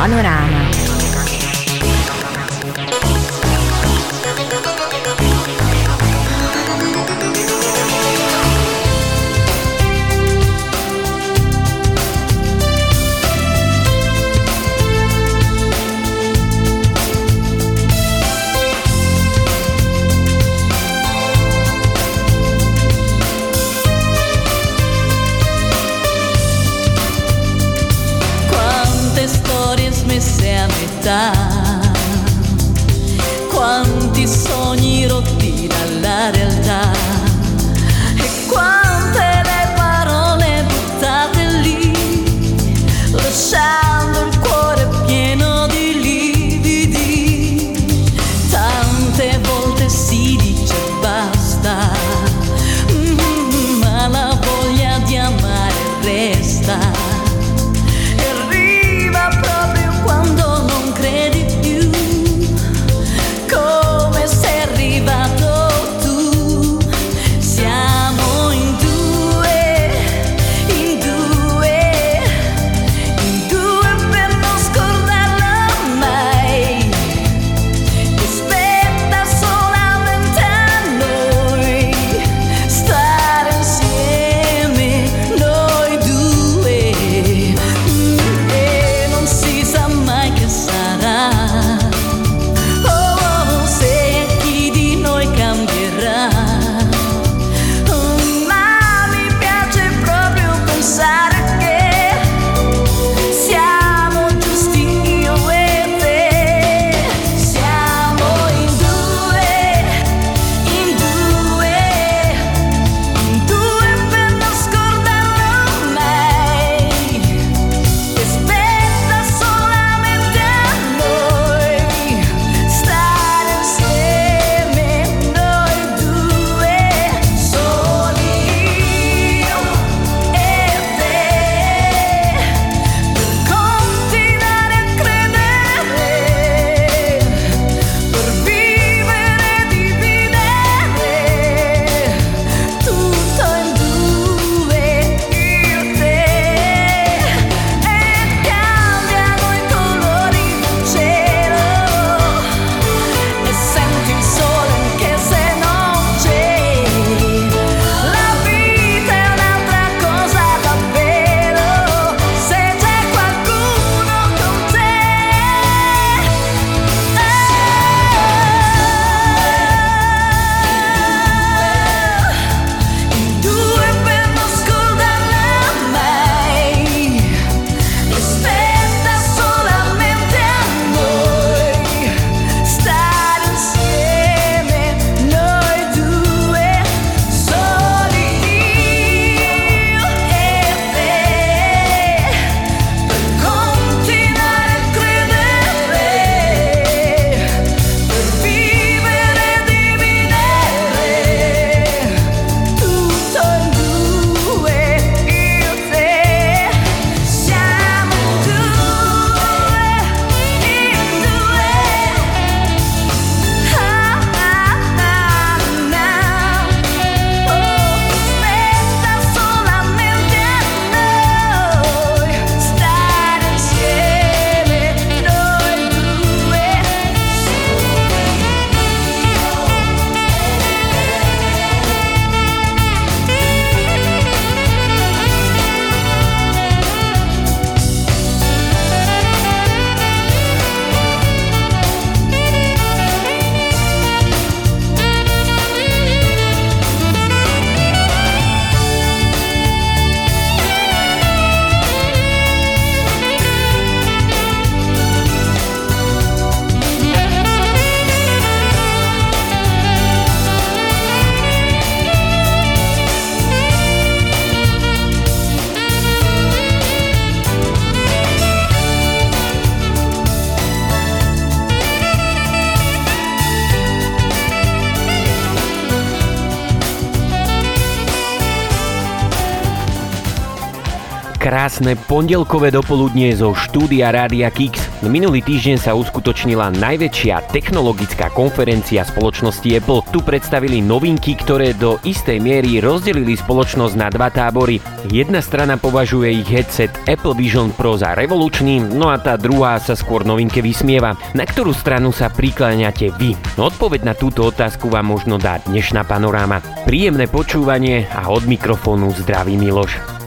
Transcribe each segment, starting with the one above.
Panorama. Krásne pondelkové dopoludnie zo štúdia Rádia Kix. Minulý týždeň sa uskutočnila najväčšia technologická konferencia spoločnosti Apple. Tu predstavili novinky, ktoré do istej miery rozdelili spoločnosť na dva tábory. Jedna strana považuje ich headset Apple Vision Pro za revolučný, no a tá druhá sa skôr novinke vysmieva. Na ktorú stranu sa prikláňate vy? No odpoveď na túto otázku vám možno dá dnešná panoráma. Príjemné počúvanie a od mikrofónu zdraví Miloš.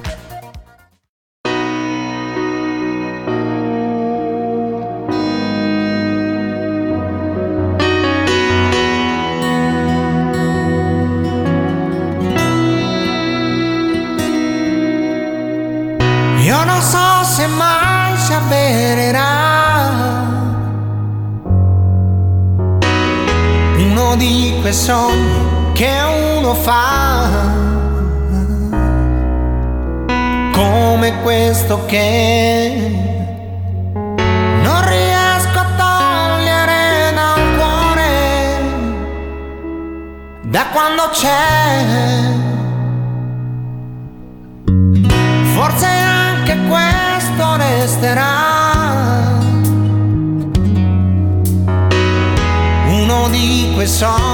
C'è. Forse anche questo resterà. Uno di quei sogni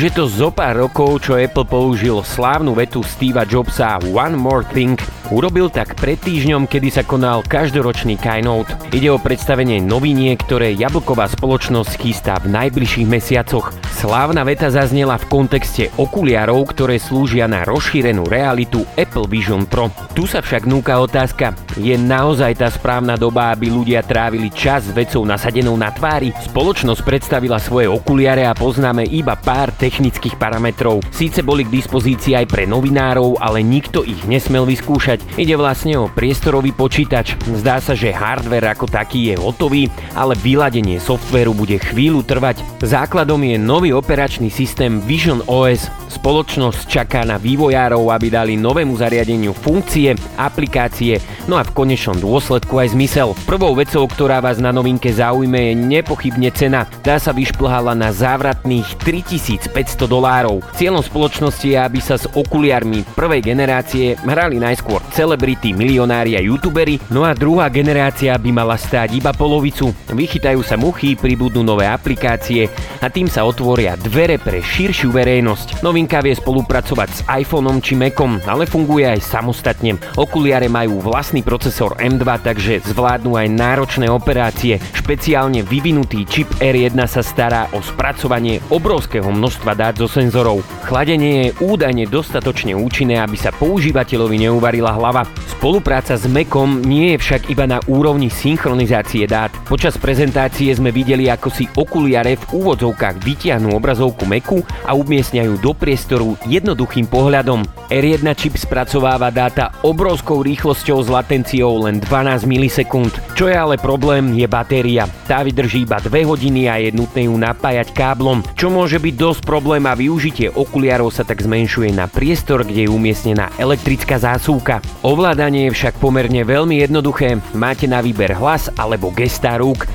Už je to zo pár rokov, čo Apple použil slávnu vetu Steva Jobsa One More Thing. Urobil tak pred týždňom, kedy sa konal každoročný keynote. Ide o predstavenie noviniek, ktoré jablková spoločnosť chystá v najbližších mesiacoch. Slávna veta zaznela v kontexte okuliarov, ktoré slúžia na rozšírenú realitu Apple Vision Pro. Tu sa však núka otázka, je naozaj tá správna doba, aby ľudia trávili čas vecou nasadenou na tvári? Spoločnosť predstavila svoje okuliare a poznáme iba pár technických parametrov. Síce boli k dispozícii aj pre novinárov, ale nikto ich nesmel vyskúšať. Ide vlastne o priestorový počítač. Zdá sa, že hardware ako taký je hotový, ale vyladenie softvéru bude chvíľu trvať. Základom je nový operačný systém Vision OS. Spoločnosť čaká na vývojárov, aby dali novému zariadeniu funkcie, aplikácie, no a v konečnom dôsledku aj zmysel. Prvou vecou, ktorá vás na novinke zaujme, je nepochybne cena. Tá sa vyšplhala na závratných 3500 dolárov. Cieľom spoločnosti je, aby sa s okuliarmi prvej generácie hrali najskôr celebrity, milionári a youtuberi, no a druhá generácia by mala stáť iba polovicu. Vychytajú sa muchy, pribudnú nové aplikácie a tým sa otvoria dvere pre širšiu verejnosť. Novinka vie spolupracovať s iPhoneom či Macom, ale funguje aj samostatne. Okuliare majú vlastný procesor M2, takže zvládnu aj náročné operácie. Špeciálne vyvinutý čip R1 sa stará o spracovanie obrovského množstva dát zo senzorov. Chladenie je údajne dostatočne účinné, aby sa používateľovi neuvarila hlava. Spolupráca s Macom nie je však iba na úrovni synchronizácie dát. Počas prezentácie sme videli, ako si okuliare v úvodzovkách vytiahnu obrazovku Macu a umiestňajú do priestoru jednoduchým pohľadom. R1 čip spracováva dáta obrovskou rýchlosťou s latenciou len 12 milisekúnd. Čo je ale problém, je batéria. Tá vydrží iba 2 hodiny a je nutné ju napájať káblom, čo môže byť dosť problém a využitie okuliarov sa tak zmenšuje na priestor, kde je umiestnená elektrická zásuvka. Ovládanie je však pomerne veľmi jednoduché. Máte na výber hlas alebo gestá rúk.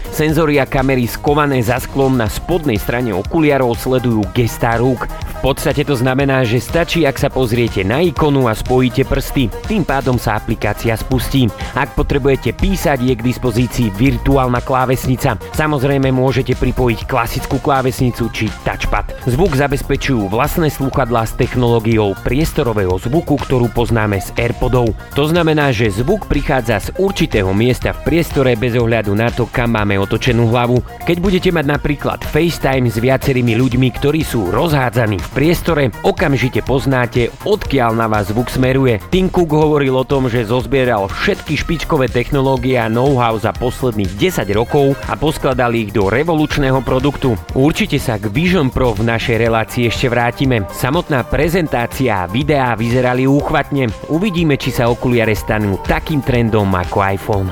A kamery skované za sklom na spodnej strane okuliarov sledujú gestá rúk. V podstate to znamená, že stačí, ak sa pozriete na ikonu a spojíte prsty. Tým pádom sa aplikácia spustí. Ak potrebujete písať, je k dispozícii virtuálna klávesnica. Samozrejme môžete pripojiť klasickú klávesnicu či touchpad. Zvuk zabezpečujú vlastné slúchadlá s technológiou priestorového zvuku, ktorú poznáme z AirPodov. To znamená, že zvuk prichádza z určitého miesta v priestore bez ohľadu na to, kam máme otočenú hlavu. Keď budete mať napríklad FaceTime s viacerými ľuďmi, ktorí sú rozhádzaní v priestore, okamžite poznáte, odkiaľ na vás zvuk smeruje. Tim Cook hovoril o tom, že zozbieral všetky špičkové technológie a know-how za posledných 10 rokov a poskladal ich do revolučného produktu. Určite sa k Vision Pro v našej relácii ešte vrátime. Samotná prezentácia a videá vyzerali úchvatne. Uvidíme, či sa okuliare stanú takým trendom ako iPhone.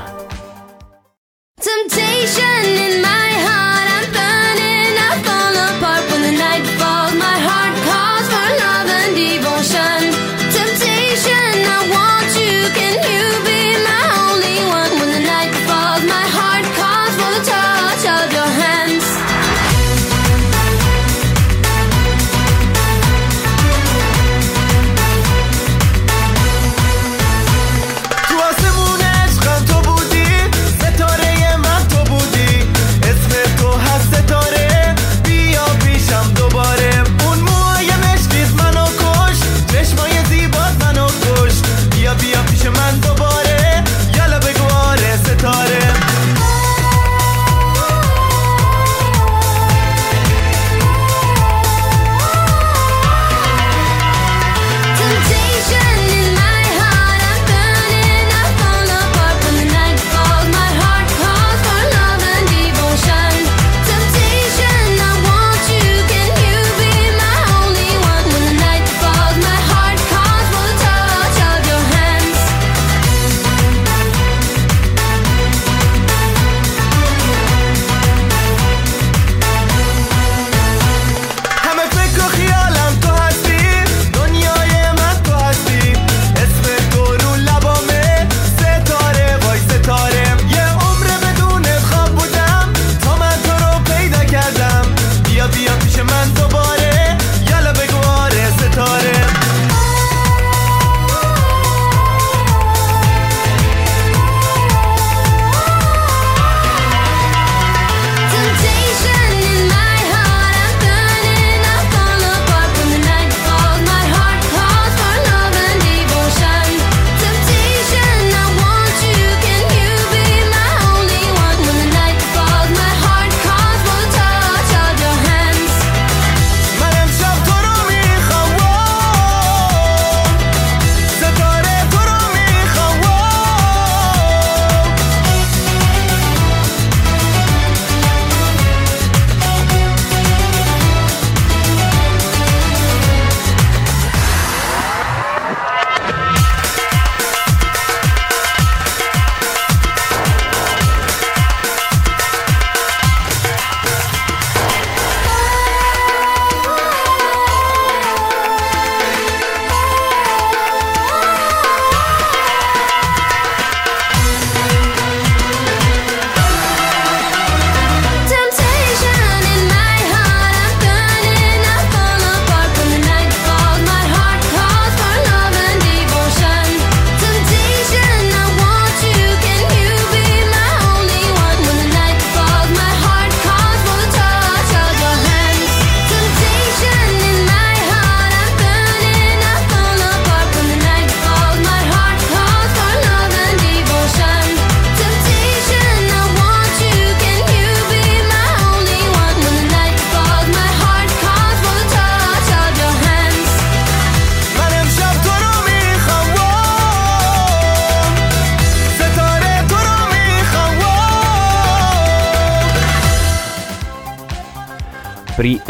Temptation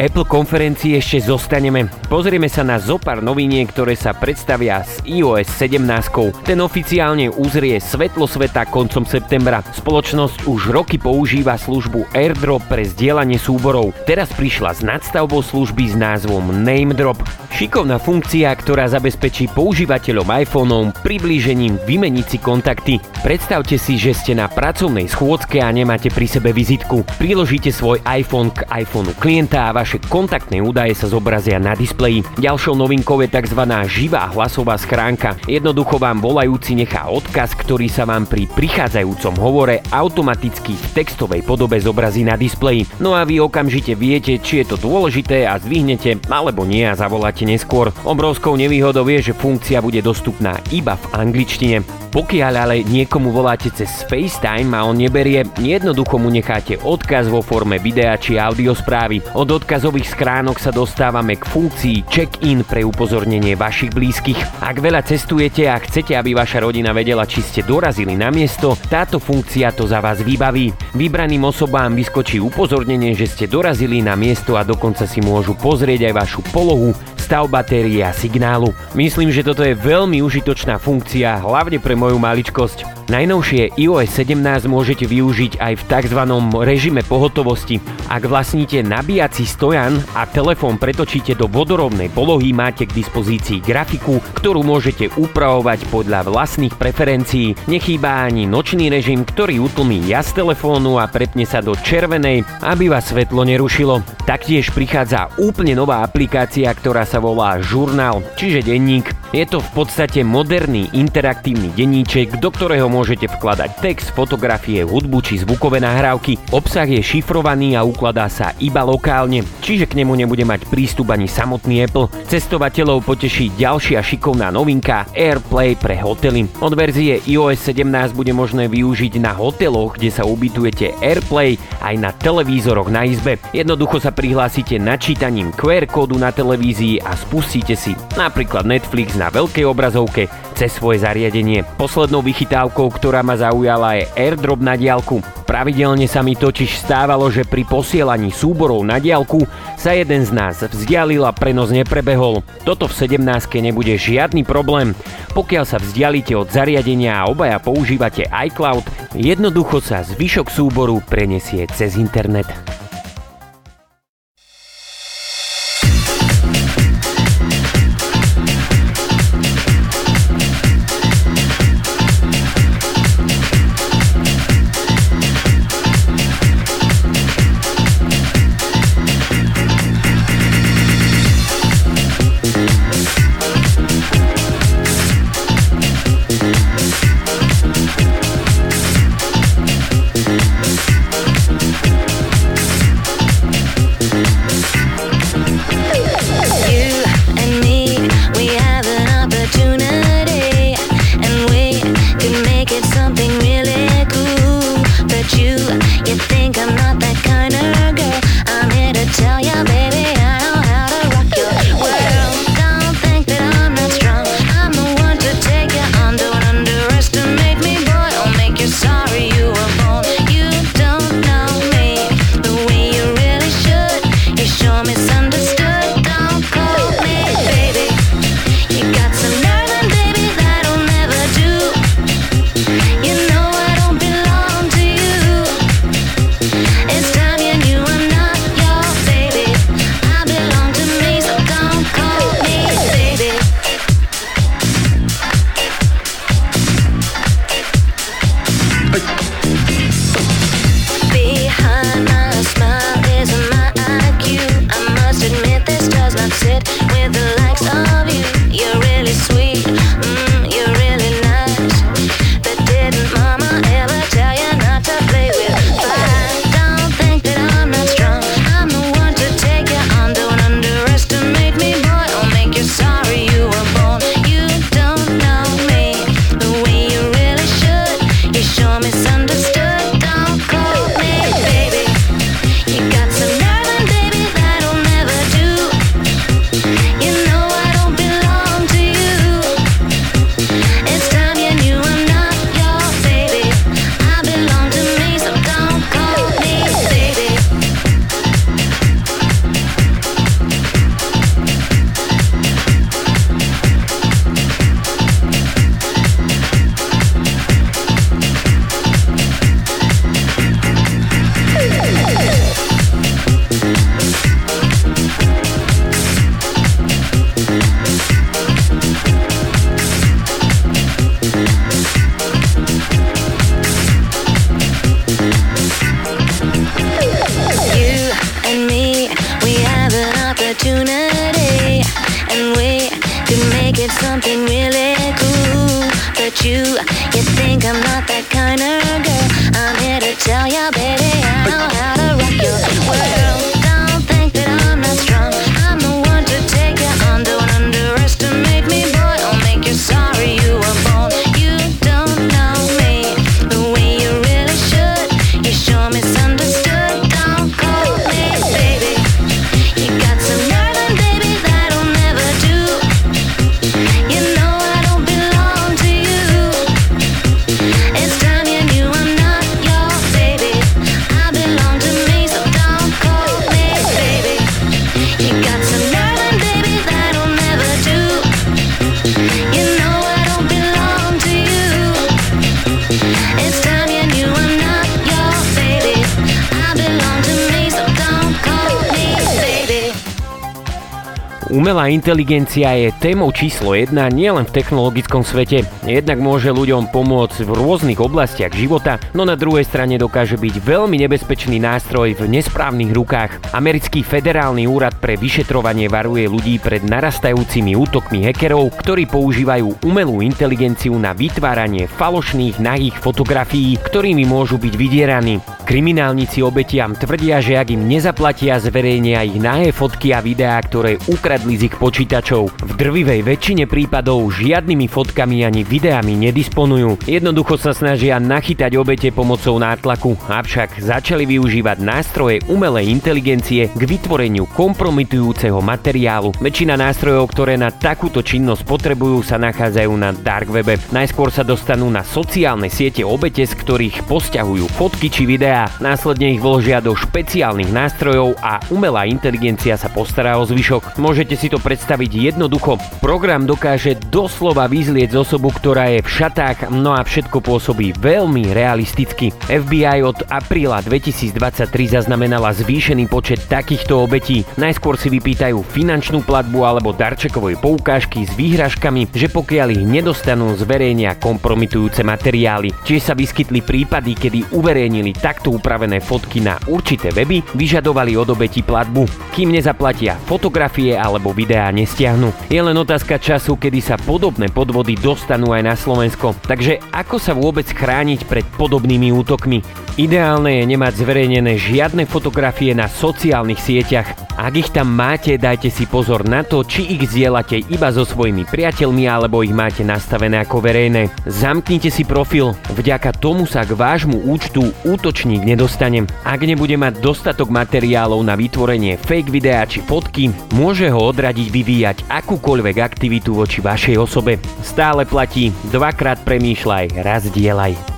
Apple konferencii ešte zostaneme. Pozrieme sa na zopár noviniek, ktoré sa predstavia s iOS 17. Ten oficiálne uzrie svetlo sveta koncom septembra. Spoločnosť už roky používa službu AirDrop pre zdieľanie súborov. Teraz prišla s nadstavbou služby s názvom NameDrop. Šikovná funkcia, ktorá zabezpečí používateľom iPhoneom priblížením vymeniť si kontakty. Predstavte si, že ste na pracovnej schôdzke a nemáte pri sebe vizitku. Priložíte svoj iPhone k iPhoneu klienta a vaše kontaktné údaje sa zobrazia na displeji. Ďalšou novinkou je tzv. živá hlasová schránka. Jednoducho vám volajúci nechá odkaz, ktorý sa vám pri prichádzajúcom hovore automaticky v textovej podobe zobrazí na displeji. No a vy okamžite viete, či je to dôležité a zdvihnete alebo nie a zavoláte neskôr. Obrovskou nevýhodou je, že funkcia bude dostupná iba v angličtine. Pokiaľ ale niekomu voláte cez FaceTime a on neberie, jednoducho mu necháte odkaz vo forme videa či audio správy. Od odkazových schránok sa dostávame k funkcii check-in pre upozornenie vašich blízkych. Ak veľa cestujete a chcete, aby vaša rodina vedela, či ste dorazili na miesto, táto funkcia to za vás vybaví. Vybraným osobám vyskočí upozornenie, že ste dorazili na miesto a dokonca si môžu pozrieť aj vašu polohu, stav batérie a signálu. Myslím, že toto je veľmi užitočná funkcia, hlavne pre moju maličkosť. Najnovšie iOS 17 môžete využiť aj v tzv. režime pohotovosti. Ak vlastníte nabíjací stojan a telefón pretočíte do vodorovnej polohy, máte k dispozícii grafiku, ktorú môžete upravovať podľa vlastných preferencií. Nechýba ani nočný režim, ktorý utlmí jas telefónu a prepne sa do červenej, aby vás svetlo nerušilo. Taktiež prichádza úplne nová aplikácia, ktorá sa volá Žurnál, čiže denník. Je to v podstate moderný interaktívny denníček, do ktorého môžete vkladať text, fotografie, hudbu či zvukové nahrávky. Obsah je šifrovaný a ukladá sa iba lokálne, čiže k nemu nebude mať prístup ani samotný Apple. Cestovateľov poteší ďalšia šikovná novinka AirPlay pre hotely. Od verzie iOS 17 bude možné využiť na hoteloch, kde sa ubytujete AirPlay aj na televízoroch na izbe. Jednoducho sa prihlásite načítaním QR kódu na televízii a spustíte si napríklad Netflix na veľkej obrazovke cez svoje zariadenie. Poslednou vychytávkou, ktorá ma zaujala je airdrop na diálku. Pravidelne sa mi totiž stávalo, že pri posielaní súborov na diálku sa jeden z nás vzdialil a prenos neprebehol. Toto v 17 nebude žiadny problém. Pokiaľ sa vzdialíte od zariadenia a obaja používate iCloud, jednoducho sa zvyšok súboru prenesie cez internet. Umelá inteligencia je témou číslo 1 nielen v technologickom svete. Jednak môže ľuďom pomôcť v rôznych oblastiach života, no na druhej strane dokáže byť veľmi nebezpečný nástroj v nesprávnych rukách. Americký federálny úrad pre vyšetrovanie varuje ľudí pred narastajúcimi útokmi hekerov, ktorí používajú umelú inteligenciu na vytváranie falošných nahých fotografií, ktorými môžu byť vydieraní. Kriminálnici obetiam tvrdia, že ak im nezaplatia, zverejnia ich nahé fotky a videá, ktoré ukradli ich počítačov. V drvivej väčšine prípadov žiadnymi fotkami ani videami nedisponujú. Jednoducho sa snažia nachytať obete pomocou nátlaku, avšak začali využívať nástroje umelej inteligencie k vytvoreniu kompromitujúceho materiálu. Väčšina nástrojov, ktoré na takúto činnosť potrebujú, sa nachádzajú na dark webe. Najskôr sa dostanú na sociálne siete obete, z ktorých posťahujú fotky či videá, následne ich vložia do špeciálnych nástrojov a umelá inteligencia sa postará o zvyšok. Môžete si to predstaviť jednoducho. Program dokáže doslova vyzlieť osobu, ktorá je v šatách, no a všetko pôsobí veľmi realisticky. FBI od apríla 2023 zaznamenala zvýšený počet takýchto obetí. Najskôr si vypýtajú finančnú platbu alebo darčekové poukážky s výhražkami, že pokiaľ ich nedostanú, zverejnia kompromitujúce materiály. Tiež sa vyskytli prípady, kedy uverejnili takto upravené fotky na určité weby, vyžadovali od obeti platbu. Kým nezaplatia, fotografie alebo videá nestiahnu. Je len otázka času, kedy sa podobné podvody dostanú aj na Slovensko. Takže ako sa vôbec chrániť pred podobnými útokmi? Ideálne je nemať zverejnené žiadne fotografie na sociálnych sieťach. Ak ich tam máte, dajte si pozor na to, či ich zdieľate iba so svojimi priateľmi alebo ich máte nastavené ako verejné. Zamknite si profil, vďaka tomu sa k vášmu účtu útočník nedostane. Ak nebude mať dostatok materiálov na vytvorenie fake videa či fotky, môže ho odradiť vyvíjať akúkoľvek aktivitu voči vašej osobe. Stále platí, dvakrát premýšľaj, raz dielaj.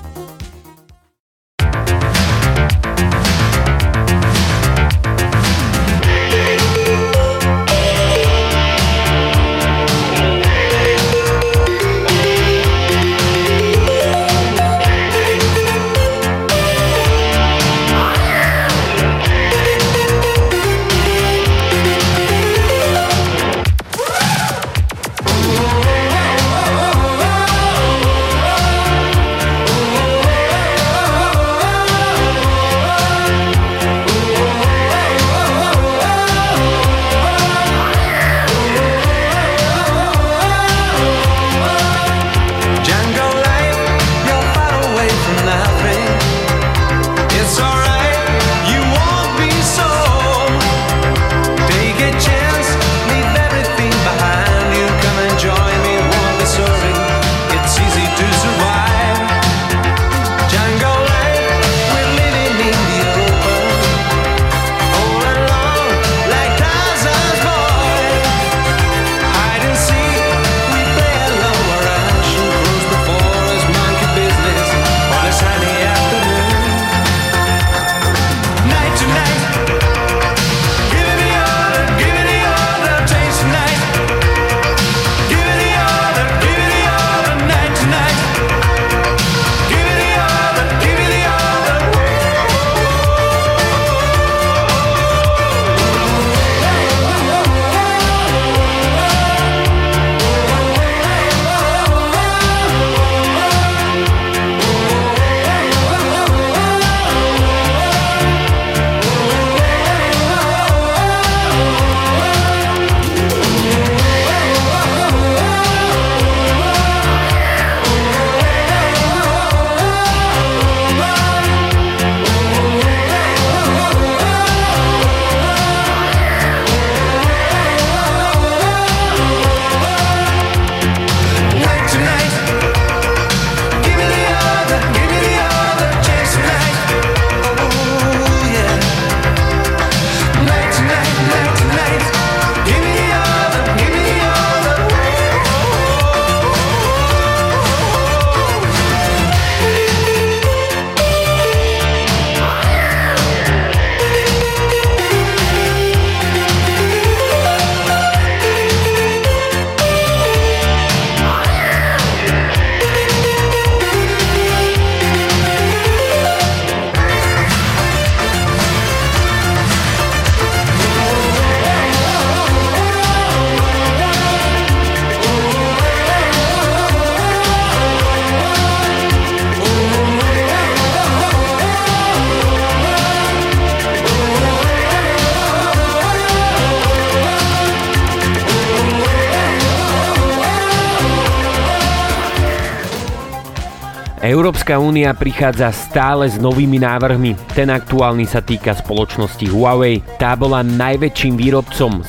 Európska únia prichádza stále s novými návrhmi. Ten aktuálny sa týka spoločnosti Huawei. Tá bola najväčším výrobcom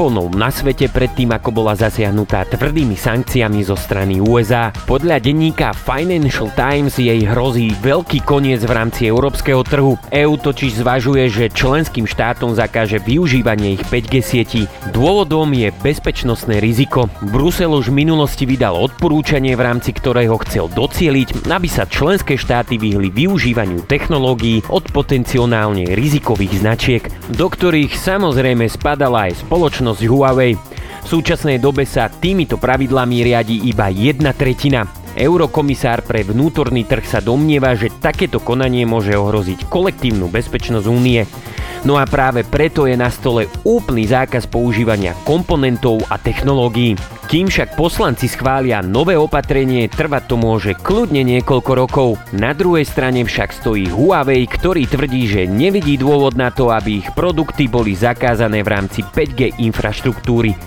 smartfónov na svete predtým, ako bola zasiahnutá tvrdými sankciami zo strany USA. Podľa denníka Financial Times jej hrozí veľký koniec v rámci európskeho trhu. EU totiž zvažuje, že členským štátom zakáže využívanie ich 5G sietí. Dôvodom je bezpečnostné riziko. Brusel už v minulosti vydal odporúčanie, v rámci ktorého chcel docieliť, aby sa členské štáty vyhli využívaniu technológií od potenciálne rizikových značiek, do ktorých samozrejme spadala aj spoločnosť Huawei. V súčasnej dobe sa týmito pravidlami riadi iba jedna tretina. Eurokomisár pre vnútorný trh sa domnieva, že takéto konanie môže ohroziť kolektívnu bezpečnosť únie. No a práve preto je na stole úplný zákaz používania komponentov a technológií. Kým však poslanci schvália nové opatrenie, trvať to môže kľudne niekoľko rokov. Na druhej strane však stojí Huawei, ktorý tvrdí, že nevidí dôvod na to, aby ich produkty boli zakázané v rámci 5G infraštruktúry.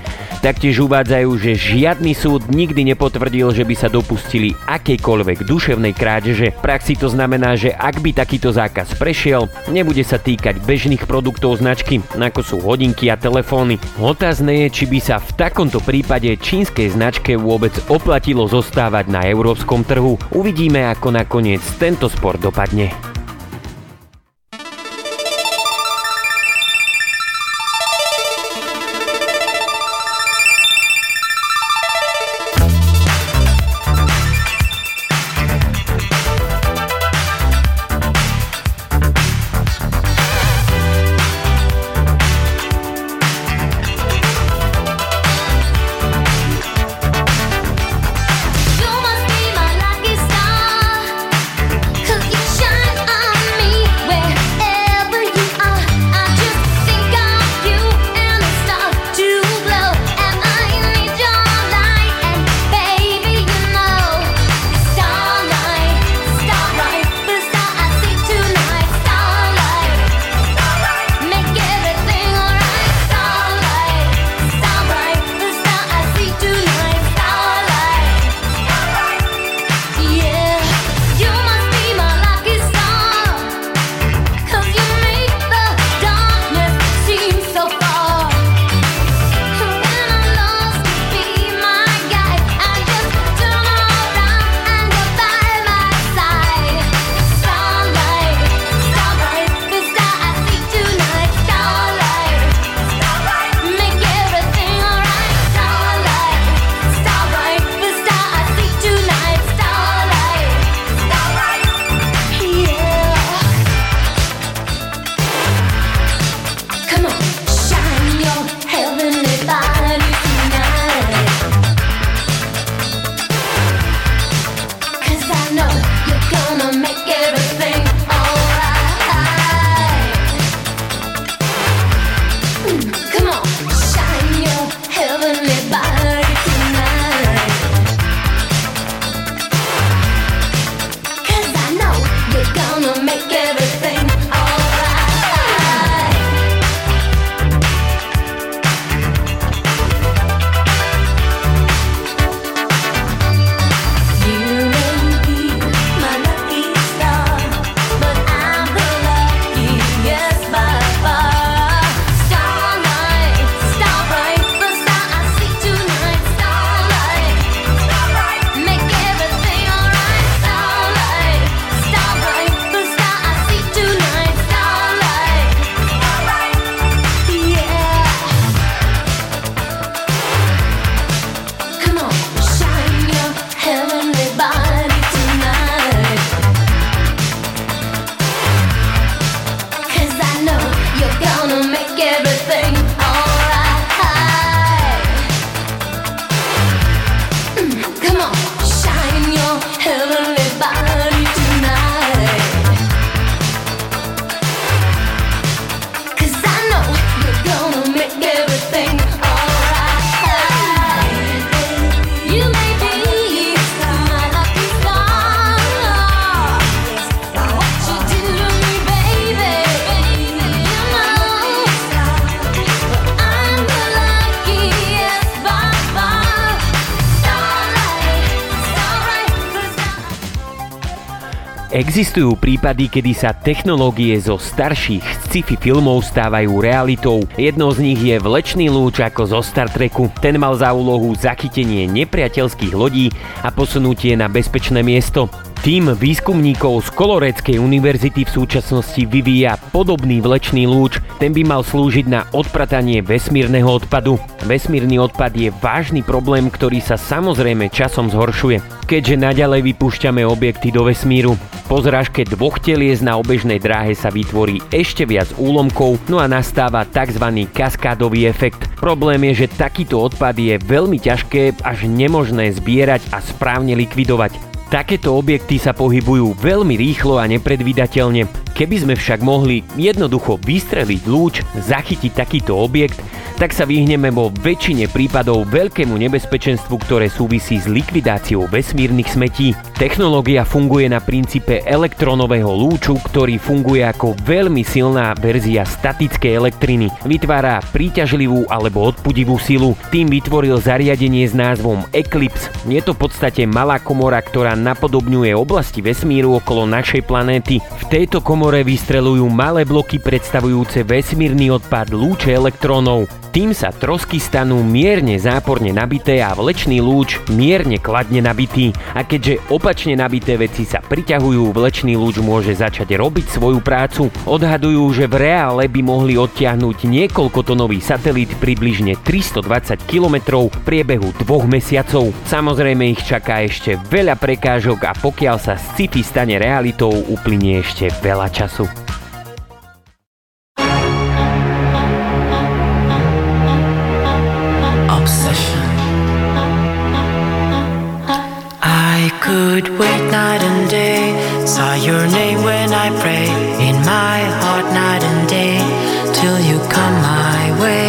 Taktiež uvádzajú, že žiadny súd nikdy nepotvrdil, že by sa dopustili akejkoľvek duševnej krádeže. V praxi to znamená, že ak by takýto zákaz prešiel, nebude sa týkať bežných produktov značky, ako sú hodinky a telefóny. Otázne je, či by sa v takomto prípade čínskej značke vôbec oplatilo zostávať na európskom trhu. Uvidíme, ako nakoniec tento spor dopadne. everything Existujú prípady, kedy sa technológie zo starších sci-fi filmov stávajú realitou. Jednou z nich je vlečný lúč ako zo Star Treku. Ten mal za úlohu zachytenie nepriateľských lodí a posunutie na bezpečné miesto. Tým výskumníkov z Koloreckej univerzity v súčasnosti vyvíja podobný vlečný lúč. Ten by mal slúžiť na odpratanie vesmírneho odpadu. Vesmírny odpad je vážny problém, ktorý sa samozrejme časom zhoršuje, keďže naďalej vypúšťame objekty do vesmíru. Po zrážke dvoch telies na obežnej dráhe sa vytvorí ešte viac úlomkov, no a nastáva tzv. kaskádový efekt. Problém je, že takýto odpad je veľmi ťažké až nemožné zbierať a správne likvidovať. Takéto objekty sa pohybujú veľmi rýchlo a nepredvídateľne. Keby sme však mohli jednoducho vystreliť lúč, zachytiť takýto objekt, tak sa vyhneme vo väčšine prípadov veľkému nebezpečenstvu, ktoré súvisí s likvidáciou vesmírnych smetí. Technológia funguje na princípe elektronového lúču, ktorý funguje ako veľmi silná verzia statickej elektriny. Vytvára príťažlivú alebo odpudivú silu. Tým vytvoril zariadenie s názvom Eclipse. Je to v podstate malá komora, ktorá napodobňuje oblasti vesmíru okolo našej planéty. V tejto komore vystrelujú malé bloky predstavujúce vesmírny odpad lúče elektrónov. Tým sa trosky stanú mierne záporne nabité a vlečný lúč mierne kladne nabitý. A keďže opačne nabité veci sa priťahujú, vlečný lúč môže začať robiť svoju prácu. Odhadujú, že v reále by mohli odtiahnuť niekoľko tonový satelit približne 320 km v priebehu dvoch mesiacov. Samozrejme ich čaká ešte veľa prekážok a pokiaľ sa sci-fi stane realitou, uplynie ešte veľa času. could wait night and day. Saw your name when I pray in my heart night and day till you come my way.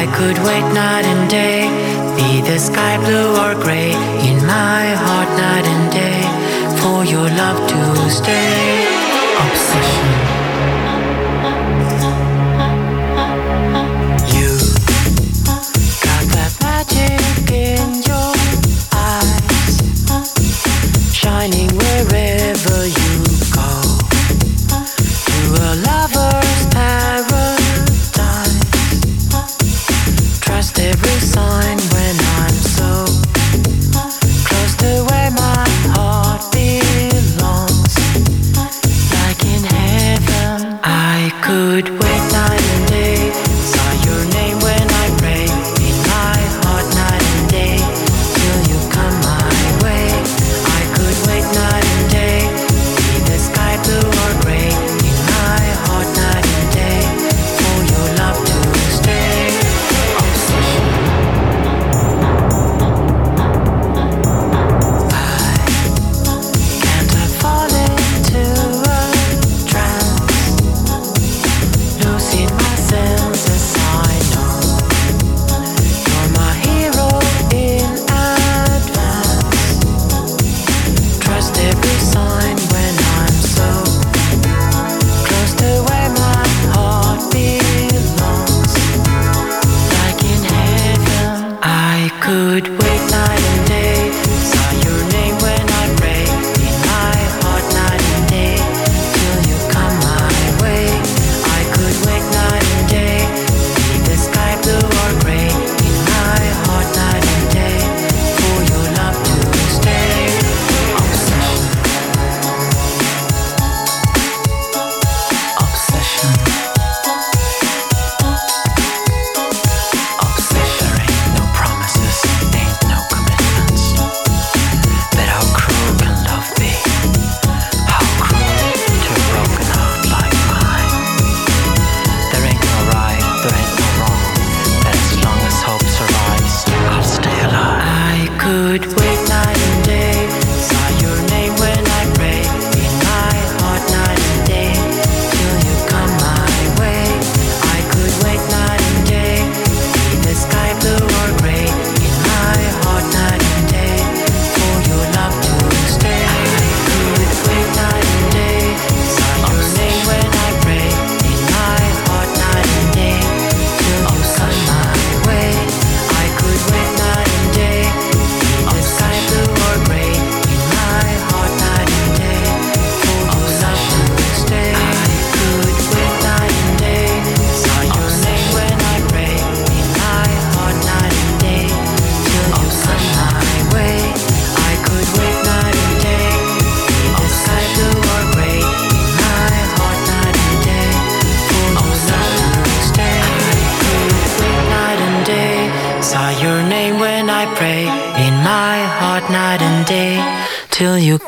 I could wait night and day, be the sky blue or gray in my heart love to stay.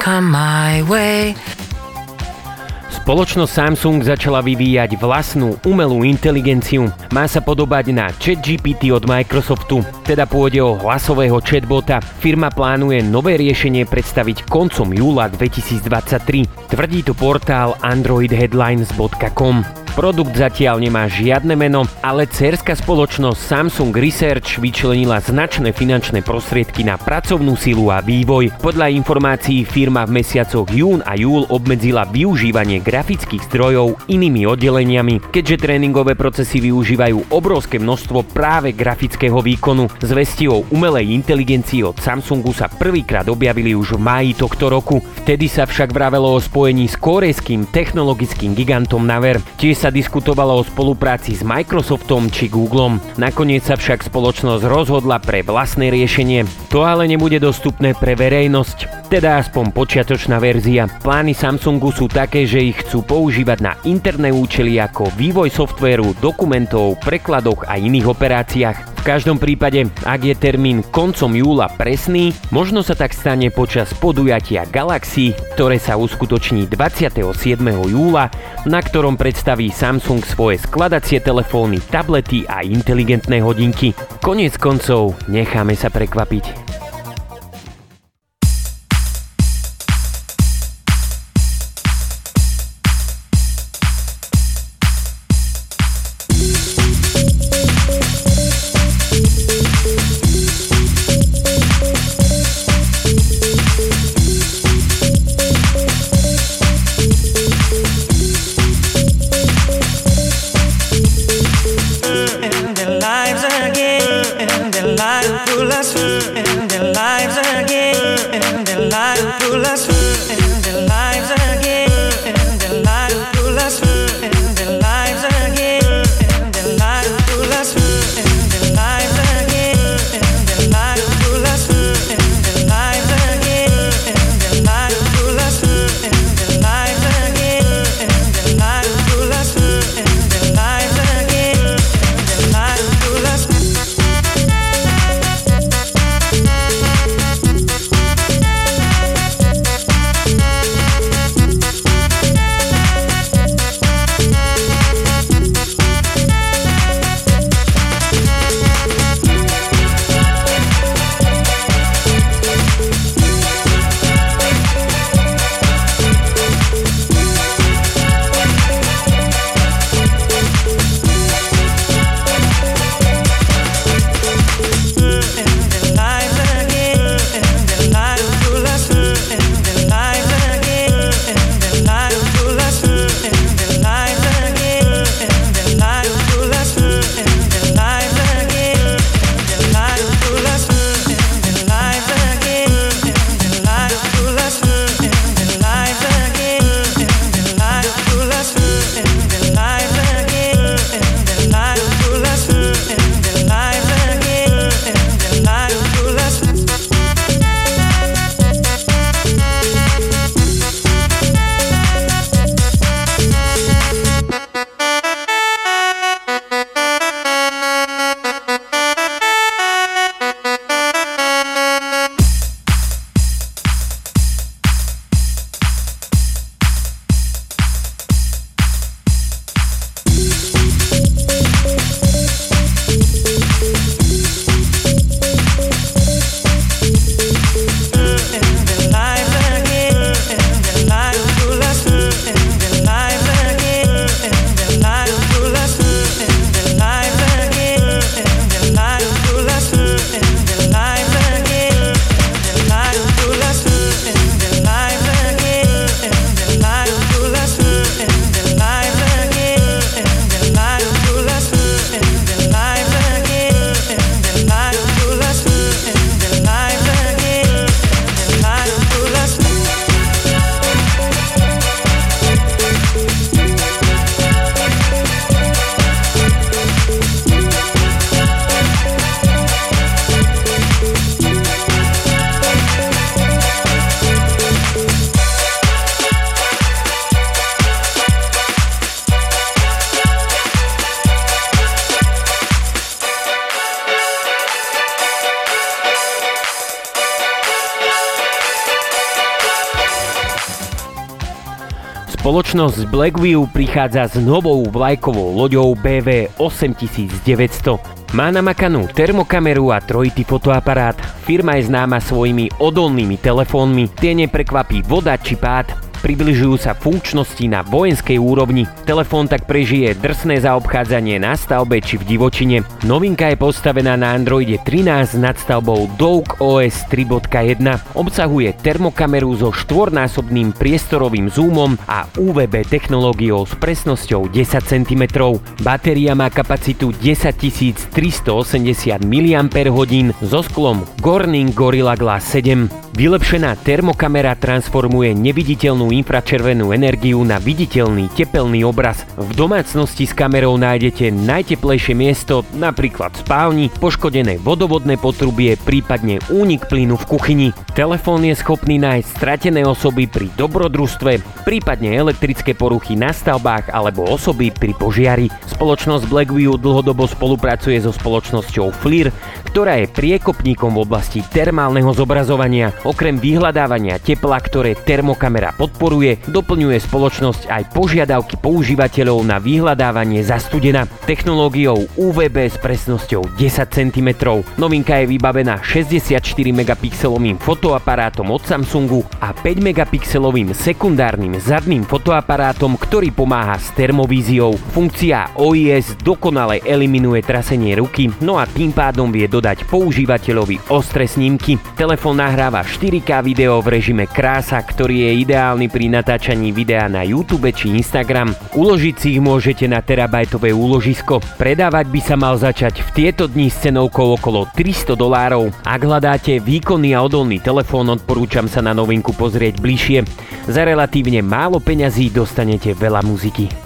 Come my way. Spoločnosť Samsung začala vyvíjať vlastnú umelú inteligenciu. Má sa podobať na ChatGPT od Microsoftu, teda pôjde o hlasového chatbota. Firma plánuje nové riešenie predstaviť koncom júla 2023. Tvrdí to portál androidheadlines.com. Produkt zatiaľ nemá žiadne meno, ale cerská spoločnosť Samsung Research vyčlenila značné finančné prostriedky na pracovnú silu a vývoj. Podľa informácií firma v mesiacoch jún a júl obmedzila využívanie grafických zdrojov inými oddeleniami, keďže tréningové procesy využívajú obrovské množstvo práve grafického výkonu. Zvesti o umelej inteligencii od Samsungu sa prvýkrát objavili už v máji tohto roku. Vtedy sa však vravelo o spojení s korejským technologickým gigantom Naver. Tiež sa diskutovalo o spolupráci s Microsoftom či Googlem. Nakoniec sa však spoločnosť rozhodla pre vlastné riešenie. To ale nebude dostupné pre verejnosť, teda aspoň počiatočná verzia. Plány Samsungu sú také, že ich chcú používať na interné účely ako vývoj softvéru, dokumentov, prekladoch a iných operáciách každom prípade, ak je termín koncom júla presný, možno sa tak stane počas podujatia Galaxy, ktoré sa uskutoční 27. júla, na ktorom predstaví Samsung svoje skladacie telefóny, tablety a inteligentné hodinky. Konec koncov, necháme sa prekvapiť. Spoločnosť Blackview prichádza s novou vlajkovou loďou BV 8900. Má namakanú termokameru a trojitý fotoaparát. Firma je známa svojimi odolnými telefónmi. Tie neprekvapí voda či pád približujú sa funkčnosti na vojenskej úrovni. Telefón tak prežije drsné zaobchádzanie na stavbe či v divočine. Novinka je postavená na Androide 13 s nadstavbou Doug OS 3.1. Obsahuje termokameru so štvornásobným priestorovým zoomom a UVB technológiou s presnosťou 10 cm. Batéria má kapacitu 10 380 mAh so sklom Corning Gorilla Glass 7. Vylepšená termokamera transformuje neviditeľnú infračervenú energiu na viditeľný tepelný obraz. V domácnosti s kamerou nájdete najteplejšie miesto, napríklad spálni, poškodené vodovodné potrubie, prípadne únik plynu v kuchyni. Telefón je schopný nájsť stratené osoby pri dobrodružstve, prípadne elektrické poruchy na stavbách alebo osoby pri požiari. Spoločnosť Blackview dlhodobo spolupracuje so spoločnosťou FLIR, ktorá je priekopníkom v oblasti termálneho zobrazovania. Okrem vyhľadávania tepla, ktoré termokamera podporuje, doplňuje spoločnosť aj požiadavky používateľov na vyhľadávanie zastudena. Technológiou UVB s presnosťou 10 cm. Novinka je vybavená 64 megapixelovým fotoaparátom od Samsungu a 5 megapixelovým sekundárnym zadným fotoaparátom, ktorý pomáha s termovíziou. Funkcia OIS dokonale eliminuje trasenie ruky, no a tým pádom vie dodať používateľovi ostré snímky. Telefón nahráva 4K video v režime krása, ktorý je ideálny pri natáčaní videa na YouTube či Instagram. Uložiť si ich môžete na terabajtové úložisko. Predávať by sa mal začať v tieto dni s cenovkou okolo 300 dolárov. Ak hľadáte výkonný a odolný telefón, odporúčam sa na novinku pozrieť bližšie. Za relatívne málo peňazí dostanete veľa muziky.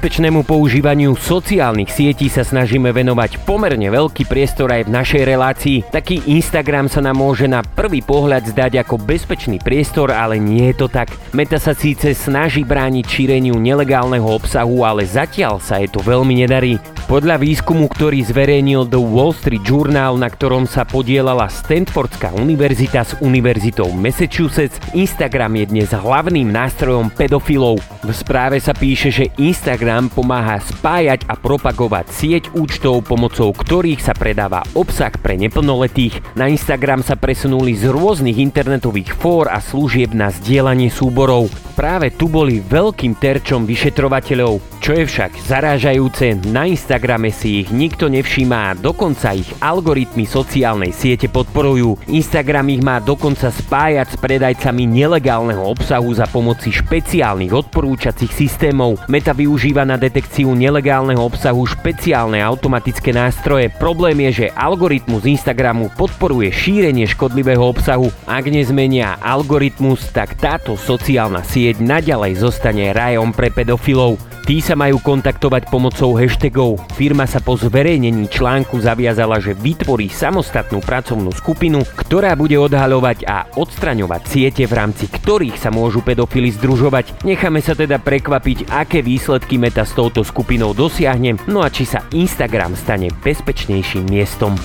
Bezpečnému používaniu sociálnych sietí sa snažíme venovať pomerne veľký priestor aj v našej relácii. Taký Instagram sa nám môže na prvý pohľad zdať ako bezpečný priestor, ale nie je to tak. Meta sa síce snaží brániť šíreniu nelegálneho obsahu, ale zatiaľ sa jej to veľmi nedarí. Podľa výskumu, ktorý zverejnil The Wall Street Journal, na ktorom sa podielala Stanfordská univerzita s univerzitou Massachusetts, Instagram je dnes hlavným nástrojom pedofilov. V správe sa píše, že Instagram Instagram pomáha spájať a propagovať sieť účtov, pomocou ktorých sa predáva obsah pre neplnoletých. Na Instagram sa presunuli z rôznych internetových fór a služieb na zdieľanie súborov. Práve tu boli veľkým terčom vyšetrovateľov. Čo je však zarážajúce, na Instagrame si ich nikto nevšímá dokonca ich algoritmy sociálnej siete podporujú. Instagram ich má dokonca spájať s predajcami nelegálneho obsahu za pomoci špeciálnych odporúčacích systémov. Meta využíva na detekciu nelegálneho obsahu špeciálne automatické nástroje. Problém je, že algoritmus Instagramu podporuje šírenie škodlivého obsahu. Ak nezmenia algoritmus, tak táto sociálna sieť naďalej zostane rajom pre pedofilov. Tí sa majú kontaktovať pomocou hashtagov. Firma sa po zverejnení článku zaviazala, že vytvorí samostatnú pracovnú skupinu, ktorá bude odhaľovať a odstraňovať siete, v rámci ktorých sa môžu pedofily združovať. Necháme sa teda prekvapiť, aké výsledky Meta s touto skupinou dosiahne, no a či sa Instagram stane bezpečnejším miestom.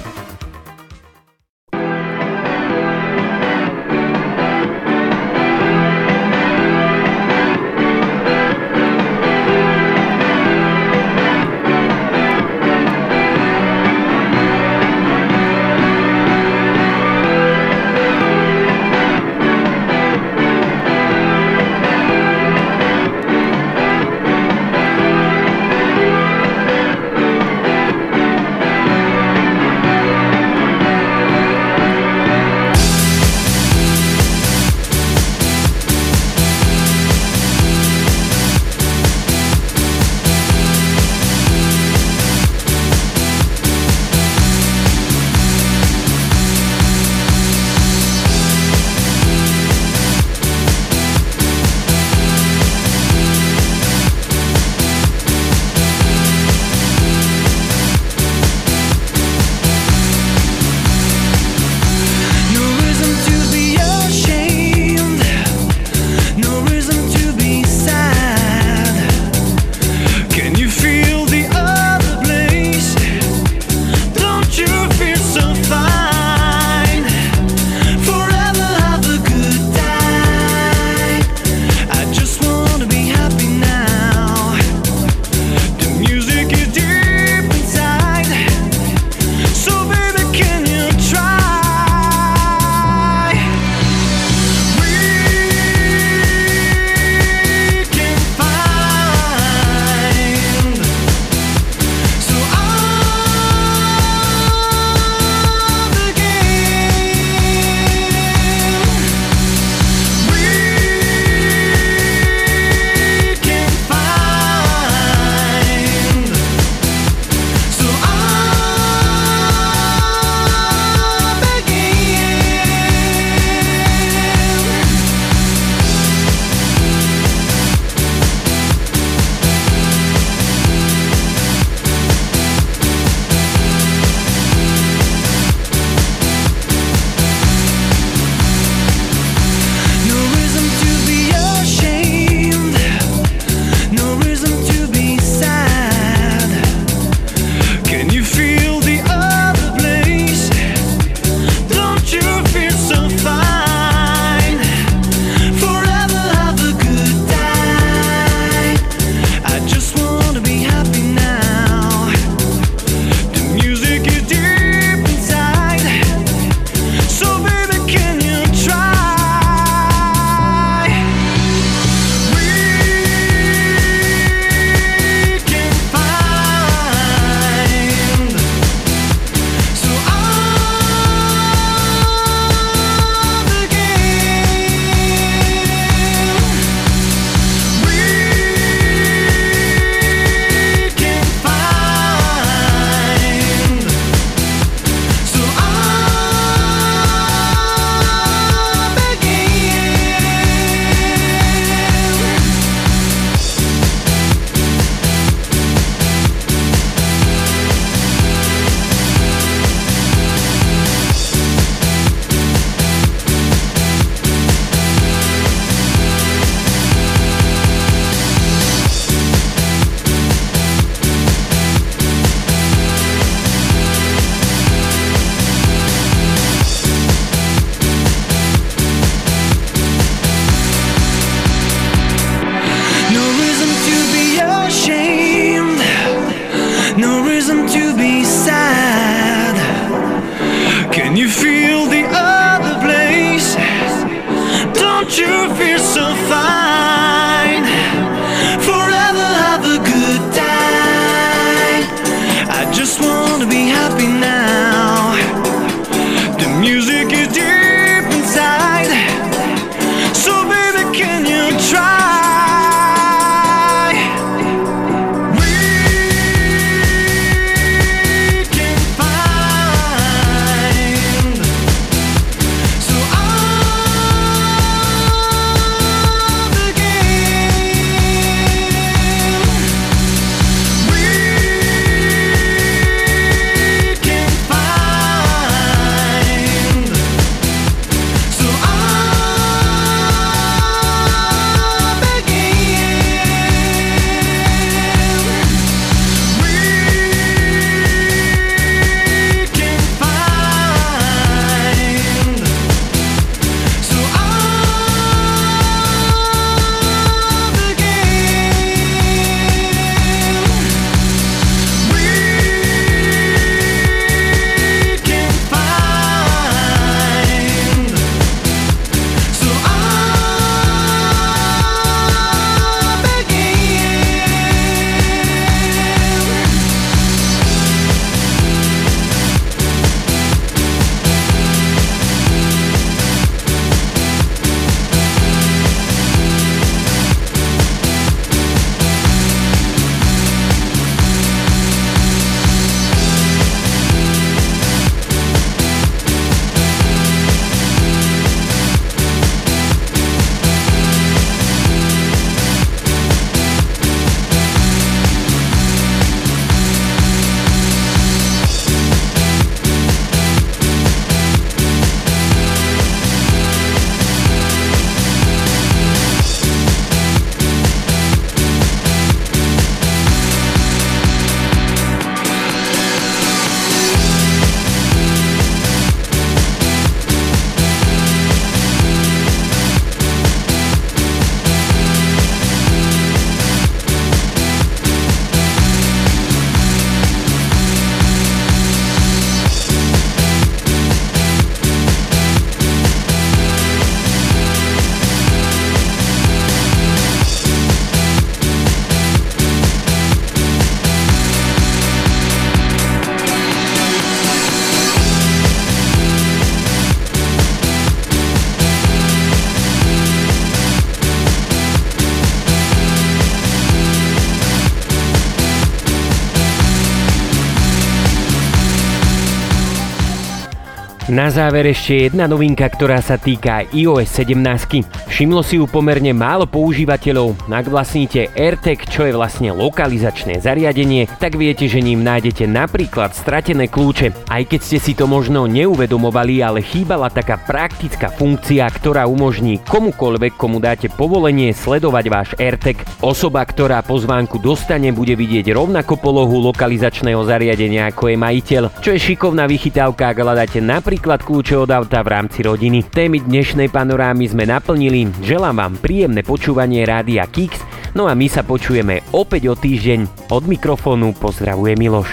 Na záver ešte jedna novinka, ktorá sa týka iOS 17. Všimlo si ju pomerne málo používateľov. Ak vlastníte AirTag, čo je vlastne lokalizačné zariadenie, tak viete, že ním nájdete napríklad stratené kľúče. Aj keď ste si to možno neuvedomovali, ale chýbala taká praktická funkcia, ktorá umožní komukoľvek, komu dáte povolenie sledovať váš AirTag. Osoba, ktorá pozvánku dostane, bude vidieť rovnako polohu lokalizačného zariadenia ako je majiteľ, čo je šikovná vychytávka, ak hľadáte napríklad napríklad kľúče od auta v rámci rodiny. Témy dnešnej panorámy sme naplnili. Želám vám príjemné počúvanie Rádia Kix, no a my sa počujeme opäť o týždeň. Od mikrofónu pozdravuje Miloš.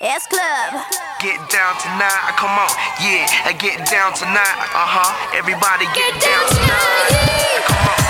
S Club. Get down tonight, come on, yeah, get down tonight, uh huh. Everybody get, get down, down tonight, come on.